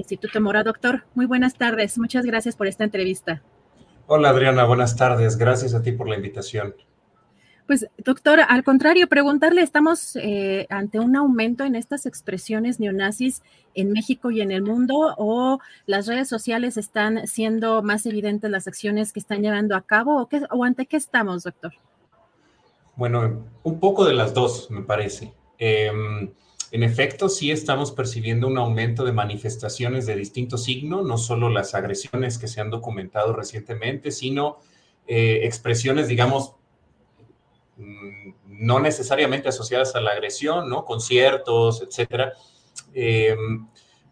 Instituto Mora, doctor. Muy buenas tardes. Muchas gracias por esta entrevista. Hola Adriana, buenas tardes. Gracias a ti por la invitación. Pues, doctor, al contrario, preguntarle, ¿estamos eh, ante un aumento en estas expresiones neonazis en México y en el mundo o las redes sociales están siendo más evidentes las acciones que están llevando a cabo o, qué, o ante qué estamos, doctor? Bueno, un poco de las dos, me parece. Eh, en efecto, sí estamos percibiendo un aumento de manifestaciones de distinto signo, no solo las agresiones que se han documentado recientemente, sino eh, expresiones, digamos, mm, no necesariamente asociadas a la agresión, ¿no? Conciertos, etcétera. Eh,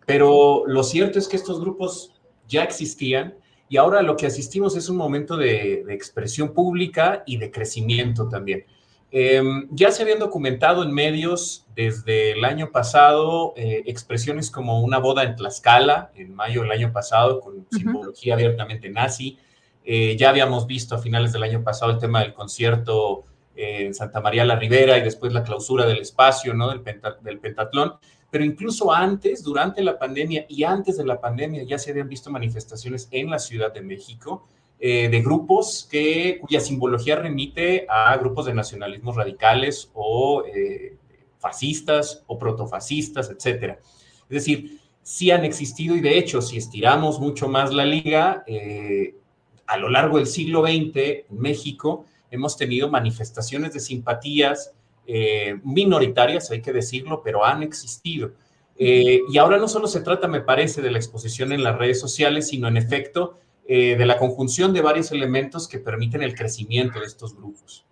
pero lo cierto es que estos grupos ya existían y ahora lo que asistimos es un momento de expresión pública y de crecimiento también. Eh, ya se habían documentado en medios desde el año pasado eh, expresiones como una boda en Tlaxcala, en mayo del año pasado, con uh -huh. simbología abiertamente nazi. Eh, ya habíamos visto a finales del año pasado el tema del concierto en Santa María la Ribera y después la clausura del espacio, ¿no? Del, penta, del pentatlón. Pero incluso antes, durante la pandemia y antes de la pandemia, ya se habían visto manifestaciones en la Ciudad de México eh, de grupos que, cuya simbología remite a grupos de nacionalismos radicales o eh, fascistas o protofascistas, etcétera. Es decir, sí han existido y de hecho, si estiramos mucho más la liga, eh, a lo largo del siglo XX en México hemos tenido manifestaciones de simpatías minoritarias, hay que decirlo, pero han existido. Y ahora no solo se trata, me parece, de la exposición en las redes sociales, sino en efecto eh, de la conjunción de varios elementos que permiten el crecimiento de estos grupos.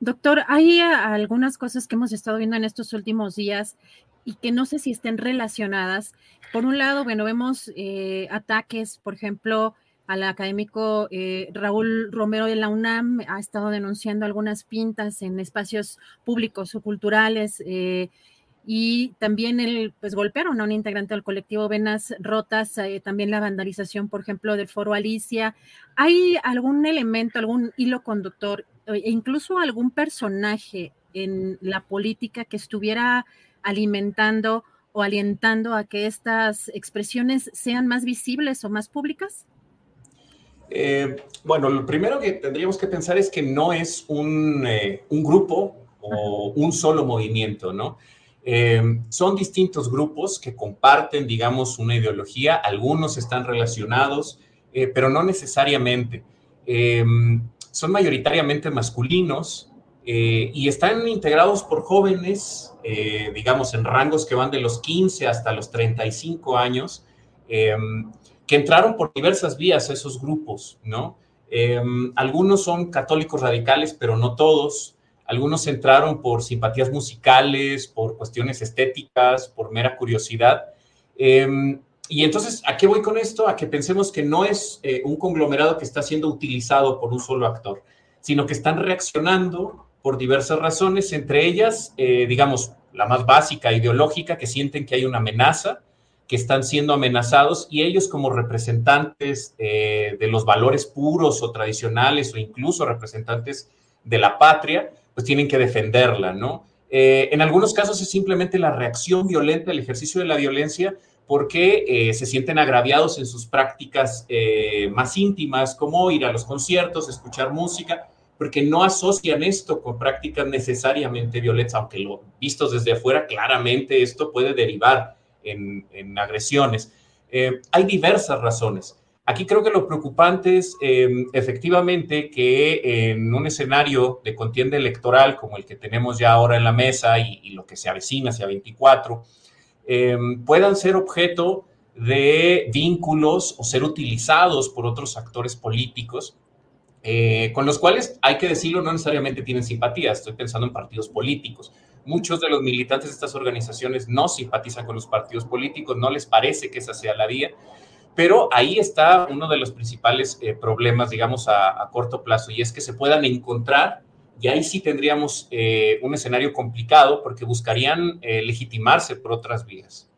Doctor, hay algunas cosas que hemos estado viendo en estos últimos días y que no sé si estén relacionadas. Por un lado, bueno, vemos eh, ataques, por ejemplo, al académico eh, Raúl Romero de la UNAM, ha estado denunciando algunas pintas en espacios públicos o culturales. Eh, y también el, pues golpearon a un integrante del colectivo Venas Rotas, eh, también la vandalización, por ejemplo, del foro Alicia. ¿Hay algún elemento, algún hilo conductor e incluso algún personaje en la política que estuviera alimentando o alentando a que estas expresiones sean más visibles o más públicas? Eh, bueno, lo primero que tendríamos que pensar es que no es eh, un grupo o un solo movimiento, ¿no? Eh, son distintos grupos que comparten, digamos, una ideología, algunos están relacionados, eh, pero no necesariamente. Eh, son mayoritariamente masculinos y están integrados por jóvenes, digamos, en rangos que van de los 15 hasta los 35 años, que entraron por diversas vías a esos grupos, ¿no? algunos son católicos radicales, pero no todos. Algunos entraron por simpatías musicales, por cuestiones estéticas, por mera curiosidad. Eh, y entonces, ¿a qué voy con esto? A que pensemos que no es eh, un conglomerado que está siendo utilizado por un solo actor, sino que están reaccionando por diversas razones, entre ellas, eh, digamos, la más básica, ideológica, que sienten que hay una amenaza, que están siendo amenazados y ellos como representantes de los valores puros o tradicionales o incluso representantes de la patria, pues tienen que defenderla, ¿no? Eh, en algunos casos es simplemente la reacción violenta, el ejercicio de la violencia porque eh, se sienten agraviados en sus prácticas eh, más íntimas, como ir a los conciertos, escuchar música, porque no asocian esto con prácticas necesariamente violentas, aunque lo vistos desde afuera, claramente esto puede derivar en, agresiones. Hay diversas razones. Aquí creo que lo preocupante es efectivamente que en un escenario de contienda electoral como el que tenemos ya ahora en la mesa y, y lo que se avecina hacia 24, Em, puedan ser objeto de vínculos o ser utilizados por otros actores políticos, eh, con los cuales, hay que decirlo, no necesariamente tienen simpatía. Estoy pensando en partidos políticos. Muchos de los militantes de estas organizaciones no simpatizan con los partidos políticos, no les parece que esa sea la vía, pero ahí está uno de los principales eh, problemas, digamos, a, corto plazo, y es que se puedan encontrar y ahí sí tendríamos eh, un escenario complicado porque buscarían eh, legitimarse por otras vías.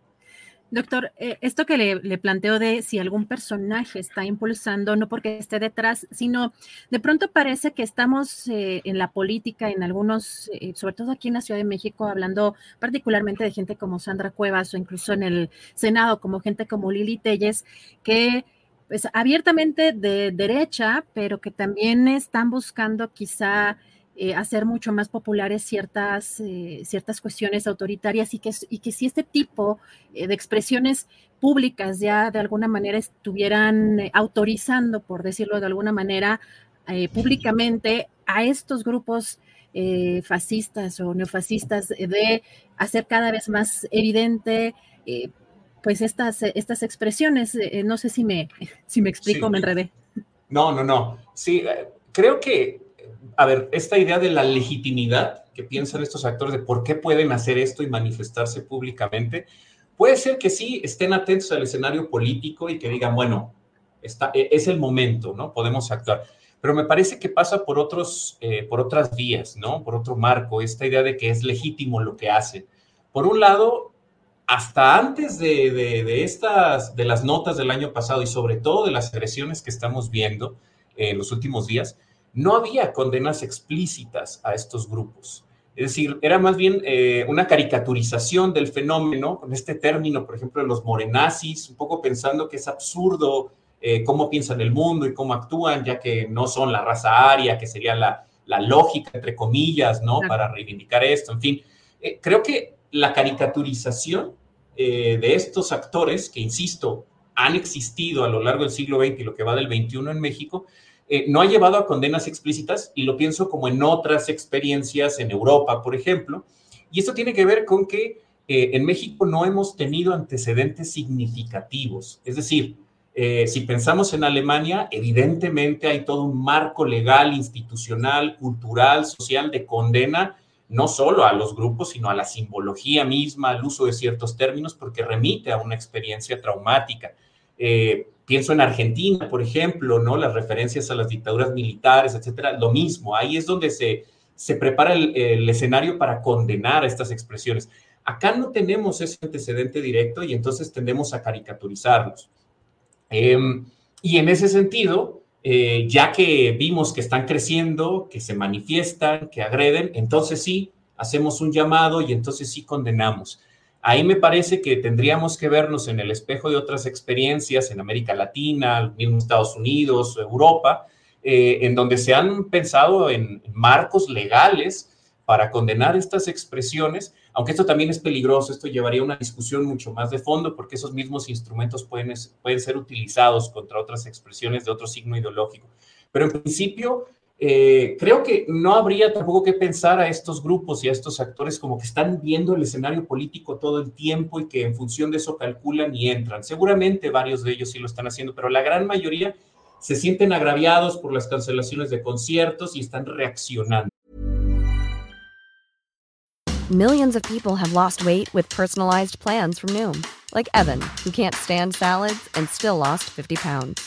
Doctor, eh, esto que le, planteo de si algún personaje está impulsando, no porque esté detrás, sino de pronto parece que estamos en la política, en algunos, sobre todo aquí en la Ciudad de México, hablando particularmente de gente como Sandra Cuevas o incluso en el Senado, como gente como Lili Telles, que pues abiertamente de derecha, pero que también están buscando quizá eh, hacer mucho más populares ciertas, eh, ciertas cuestiones autoritarias y que, y que si este tipo eh, de expresiones públicas ya de alguna manera estuvieran autorizando, por decirlo de alguna manera, públicamente a estos grupos fascistas o neofascistas de hacer cada vez más evidente pues estas, estas expresiones. no sé si me, si me explico, me enredé. No, no, no. Sí, creo que a ver, esta idea de la legitimidad que piensan estos actores de por qué pueden hacer esto y manifestarse públicamente, puede ser que sí estén atentos al escenario político y que digan, bueno, está, e, es el momento, ¿no? Podemos actuar. Pero me parece que pasa por, otros, eh, por otras vías, ¿no? Por otro marco, esta idea de que es legítimo lo que hacen. Por un lado, hasta antes de, de, estas, de las notas del año pasado y sobre todo de las agresiones que estamos viendo en los últimos días, no había condenas explícitas a estos grupos. Es decir, era más bien eh, una caricaturización del fenómeno, con este término, por ejemplo, de los morenazis, un poco pensando que es absurdo eh, cómo piensan el mundo y cómo actúan, ya que no son la raza aria, que sería la, lógica, entre comillas, ¿no? Para reivindicar esto, en fin. Eh, creo que la caricaturización de estos actores, que insisto, han existido a lo largo del siglo XX y lo que va del XXI en México, eh, no ha llevado a condenas explícitas y lo pienso como en otras experiencias en Europa, por ejemplo. Y esto tiene que ver con que eh, en México no hemos tenido antecedentes significativos. Es decir, eh, si pensamos en Alemania, evidentemente hay todo un marco legal, institucional, cultural, social de condena, no solo a los grupos, sino a la simbología misma, al uso de ciertos términos, porque remite a una experiencia traumática. Pienso en Argentina, por ejemplo, ¿no? Las referencias a las dictaduras militares, etcétera, lo mismo. Ahí es donde se, se prepara el, escenario para condenar estas expresiones. Acá no tenemos ese antecedente directo y entonces tendemos a caricaturizarlos. Em, y en ese sentido, eh, ya que vimos que están creciendo, que se manifiestan, que agreden, entonces sí, hacemos un llamado y entonces sí condenamos. Ahí me parece que tendríamos que vernos en el espejo de otras experiencias en América Latina, mismo Estados Unidos, Europa, eh, en donde se han pensado en marcos legales para condenar estas expresiones, aunque esto también es peligroso, esto llevaría a una discusión mucho más de fondo porque esos mismos instrumentos pueden, pueden ser utilizados contra otras expresiones de otro signo ideológico. Pero en principio, eh, creo que no habría tampoco que pensar a estos grupos y a estos actores como que están viendo el escenario político todo el tiempo y que en función de eso calculan y entran. Seguramente varios de ellos sí lo están haciendo, pero la gran mayoría se sienten agraviados por las cancelaciones de conciertos y están reaccionando. Millions of people have lost weight with personalized plans from Noom, like Evan, who can't stand salads and still lost 50 pounds.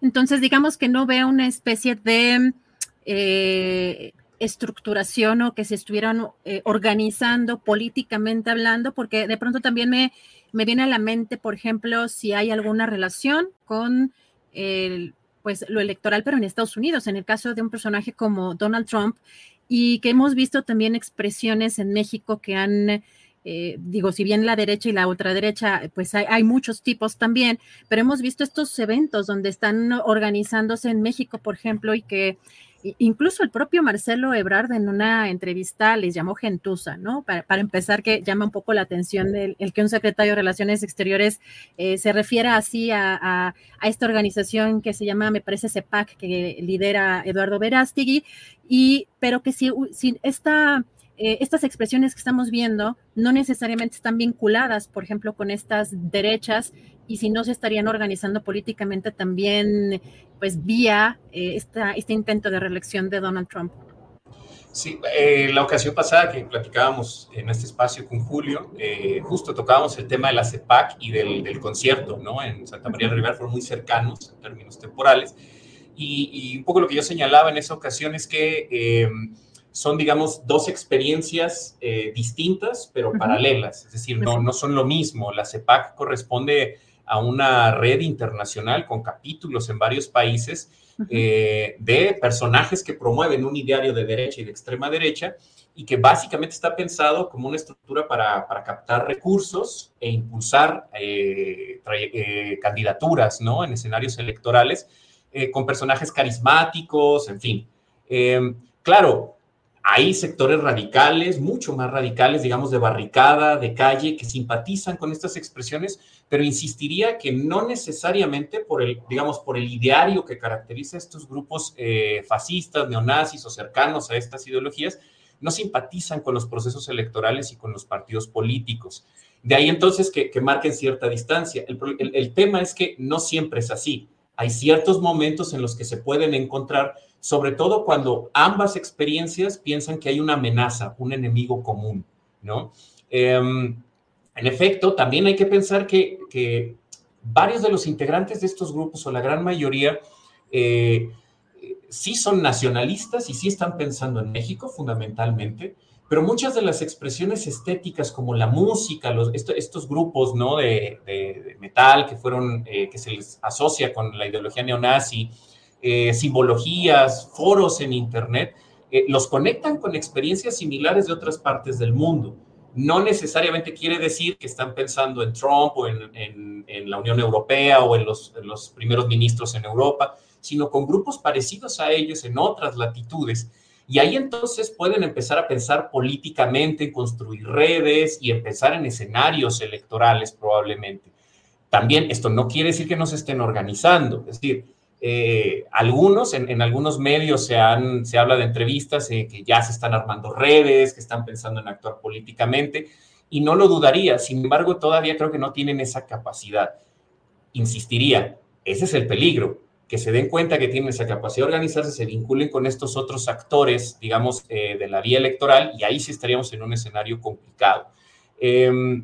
Entonces, digamos que no veo una especie de eh, estructuración o que se estuvieran eh, organizando políticamente hablando, porque de pronto también me, me viene a la mente, por ejemplo, si hay alguna relación con el, pues, lo electoral, pero en Estados Unidos, en el caso de un personaje como Donald Trump, y que hemos visto también expresiones en México que han eh, digo, si bien la derecha y la ultraderecha, pues hay, muchos tipos también, pero hemos visto estos eventos donde están organizándose en México, por ejemplo, y que incluso el propio Marcelo Ebrard en una entrevista les llamó gentuza, ¿no? Para, para empezar, que llama un poco la atención el, que un secretario de Relaciones Exteriores eh, se refiera así a, a, a, esta organización que se llama, me parece, CEPAC, que lidera Eduardo Verástigui, y, pero que si, si esta eh, estas expresiones que estamos viendo no necesariamente están vinculadas, por ejemplo, con estas derechas y si no se estarían organizando políticamente también, pues vía eh, esta, este intento de reelección de Donald Trump. Sí, eh, la ocasión pasada que platicábamos en este espacio con Julio, eh, justo tocábamos el tema de la CEPAC y del, del concierto, ¿no? En Santa María de Rivera fueron muy cercanos en términos temporales. Y, un poco lo que yo señalaba en esa ocasión es que son, digamos, dos experiencias eh, distintas, pero paralelas. Es decir, no, no son lo mismo. La CEPAC corresponde a una red internacional con capítulos en varios países eh, de personajes que promueven un ideario de derecha y de extrema derecha y que básicamente está pensado como una estructura para, para captar recursos e impulsar eh, eh, candidaturas ¿no? en escenarios electorales eh, con personajes carismáticos, en fin. Eh, claro, hay sectores radicales, mucho más radicales, digamos, de barricada, de calle, que simpatizan con estas expresiones, pero insistiría que no necesariamente por el, digamos, por el ideario que caracteriza a estos grupos eh, fascistas, neonazis o cercanos a estas ideologías, no simpatizan con los procesos electorales y con los partidos políticos. De ahí entonces que, que marquen cierta distancia. El tema es que no siempre es así. Hay ciertos momentos en los que se pueden encontrar sobre todo cuando ambas experiencias piensan que hay una amenaza, un enemigo común, ¿no? Eh, en efecto, también hay que pensar que, que, varios de los integrantes de estos grupos, o la gran mayoría, eh, sí son nacionalistas y sí están pensando en México fundamentalmente, pero muchas de las expresiones estéticas como la música, los, esto, estos grupos ¿no? de, de, de, metal que fueron, eh, que se les asocia con la ideología neonazi, eh, simbologías, foros en Internet, eh, los conectan con experiencias similares de otras partes del mundo. No necesariamente quiere decir que están pensando en Trump o en, en, en la Unión Europea o en los, en los primeros ministros en Europa, sino con grupos parecidos a ellos en otras latitudes. Y ahí entonces pueden empezar a pensar políticamente, en construir redes y empezar en escenarios electorales probablemente. También esto no quiere decir que no se estén organizando, es decir, eh, algunos, en, en, algunos medios se, han, se habla de entrevistas eh, que ya se están armando redes, que están pensando en actuar políticamente, y no lo dudaría, sin embargo, todavía creo que no tienen esa capacidad. Insistiría, ese es el peligro, que se den cuenta que tienen esa capacidad de organizarse, se vinculen con estos otros actores, digamos, eh, de la vía electoral, y ahí sí estaríamos en un escenario complicado. Em,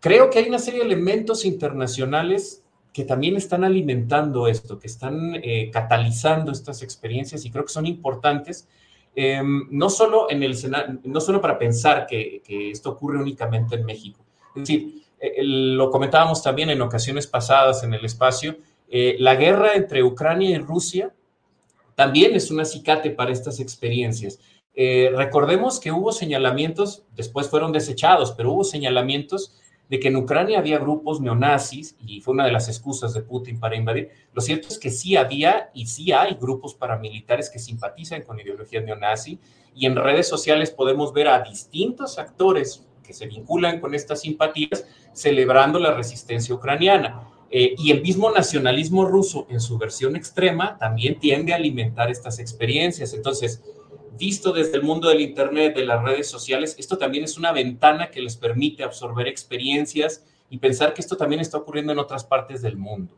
creo que hay una serie de elementos internacionales que también están alimentando esto, que están eh, catalizando estas experiencias y creo que son importantes, eh, no, solo en el, no solo para pensar que, que, esto ocurre únicamente en México. Es decir, eh, lo comentábamos también en ocasiones pasadas en el espacio, eh, la guerra entre Ucrania y Rusia también es un acicate para estas experiencias. Eh, recordemos que hubo señalamientos, después fueron desechados, pero hubo señalamientos de que en Ucrania había grupos neonazis y fue una de las excusas de Putin para invadir. Lo cierto es que sí había y sí hay grupos paramilitares que simpatizan con ideología neonazi y en redes sociales podemos ver a distintos actores que se vinculan con estas simpatías celebrando la resistencia ucraniana. Eh, y el mismo nacionalismo ruso en su versión extrema también tiende a alimentar estas experiencias. Entonces, visto desde el mundo del Internet, de las redes sociales, esto también es una ventana que les permite absorber experiencias y pensar que esto también está ocurriendo en otras partes del mundo.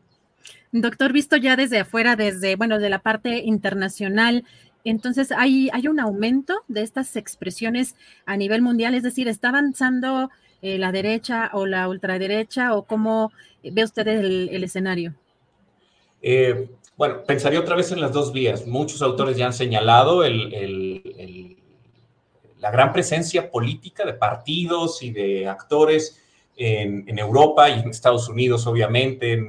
Doctor, visto ya desde afuera, desde, bueno, de la parte internacional, entonces hay, hay un aumento de estas expresiones a nivel mundial, es decir, ¿está avanzando eh, la derecha o la ultraderecha o cómo ve usted el, escenario? Eh, bueno, pensaría otra vez en las dos vías. Muchos autores ya han señalado la gran presencia política de partidos y de actores en, Europa y en Estados Unidos, obviamente,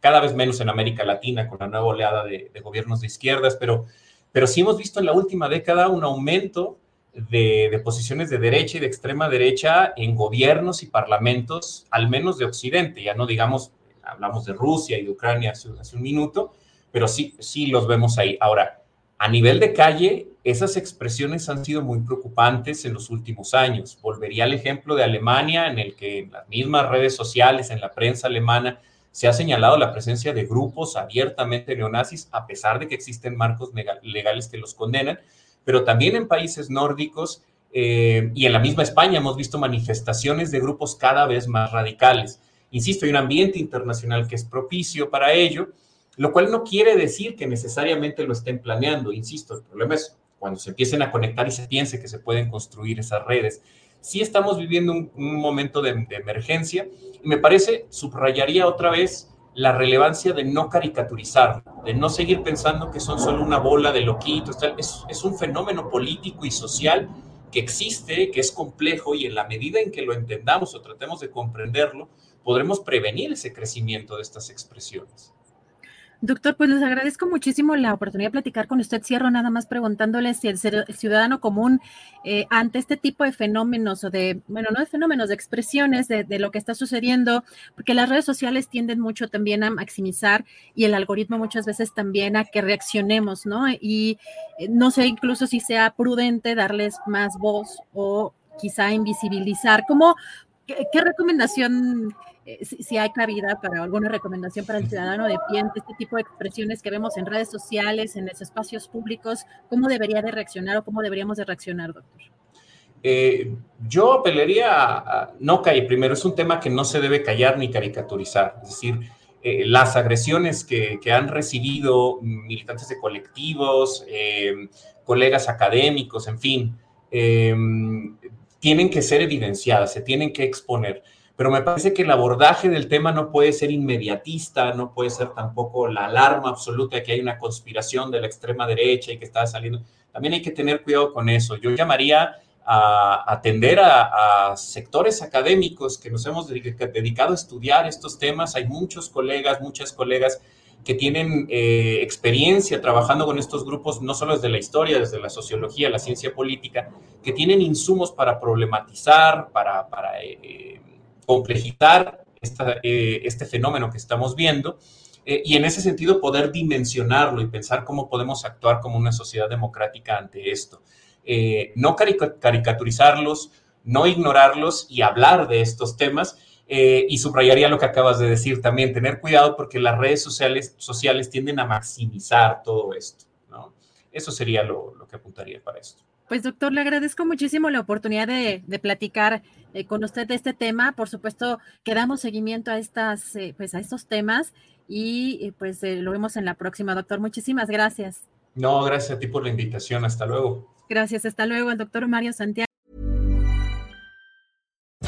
cada vez menos en América Latina con la nueva oleada de, gobiernos de izquierdas, pero, pero sí hemos visto en la última década un aumento de, posiciones de derecha y de extrema derecha en gobiernos y parlamentos, al menos de Occidente, ya no digamos, hablamos de Rusia y de Ucrania hace, un minuto, pero sí, sí los vemos ahí. Ahora, a nivel de calle, esas expresiones han sido muy preocupantes en los últimos años. Volvería al ejemplo de Alemania, en el que en las mismas redes sociales, en la prensa alemana, se ha señalado la presencia de grupos abiertamente neonazis, a pesar de que existen marcos legales que los condenan pero también en países nórdicos eh, y en la misma España hemos visto manifestaciones de grupos cada vez más radicales. Insisto, hay un ambiente internacional que es propicio para ello, lo cual no quiere decir que necesariamente lo estén planeando. Insisto, el problema es cuando se empiecen a conectar y se piense que se pueden construir esas redes. Sí estamos viviendo un, momento de, de emergencia y me parece, subrayaría otra vez, la relevancia de no caricaturizar, de no seguir pensando que son solo una bola de loquitos. Es, es un fenómeno político y social que existe, que es complejo y en la medida en que lo entendamos o tratemos de comprenderlo, podremos prevenir ese crecimiento de estas expresiones. Doctor, pues les agradezco muchísimo la oportunidad de platicar con usted. Cierro nada más preguntándole si el, ciudadano común eh, ante este tipo de fenómenos o de, bueno, no de fenómenos, de expresiones de, lo que está sucediendo, porque las redes sociales tienden mucho también a maximizar y el algoritmo muchas veces también a que reaccionemos, ¿no? Y eh, no sé incluso si sea prudente darles más voz o quizá invisibilizar. ¿Cómo, qué recomendación eh, si, hay cabida para alguna recomendación para el ciudadano de pie este tipo de expresiones que vemos en redes sociales, en los espacios públicos, ¿cómo debería de reaccionar o cómo deberíamos de reaccionar, doctor? Eh, yo apelaría a, no caer, primero es un tema que no se debe callar ni caricaturizar, es decir, eh, las agresiones que, que, han recibido militantes de colectivos, colegas académicos, en fin, tienen que ser evidenciadas, se tienen que exponer pero me parece que el abordaje del tema no puede ser inmediatista, no puede ser tampoco la alarma absoluta de que hay una conspiración de la extrema derecha y que está saliendo. También hay que tener cuidado con eso. Yo llamaría a atender a, sectores académicos que nos hemos dedicado a estudiar estos temas. Hay muchos colegas, muchas colegas que tienen eh, experiencia trabajando con estos grupos, no solo desde la historia, desde la sociología, la ciencia política, que tienen insumos para problematizar, para, para eh, complejizar eh, este fenómeno que estamos viendo eh, y en ese sentido poder dimensionarlo y pensar cómo podemos actuar como una sociedad democrática ante esto. Eh, no caricaturizarlos, no ignorarlos y hablar de estos temas. y subrayaría lo que acabas de decir también, tener cuidado porque las redes sociales, sociales tienden a maximizar todo esto. ¿no? Eso sería lo, lo que apuntaría para esto. Pues doctor, le agradezco muchísimo la oportunidad de, platicar eh, con usted de este tema. Por supuesto, que damos seguimiento a estas, eh, pues a estos temas y eh, pues lo vemos en la próxima, doctor. Muchísimas gracias. No, gracias a ti por la invitación. Hasta luego. Gracias, hasta luego, el doctor Mario Santiago.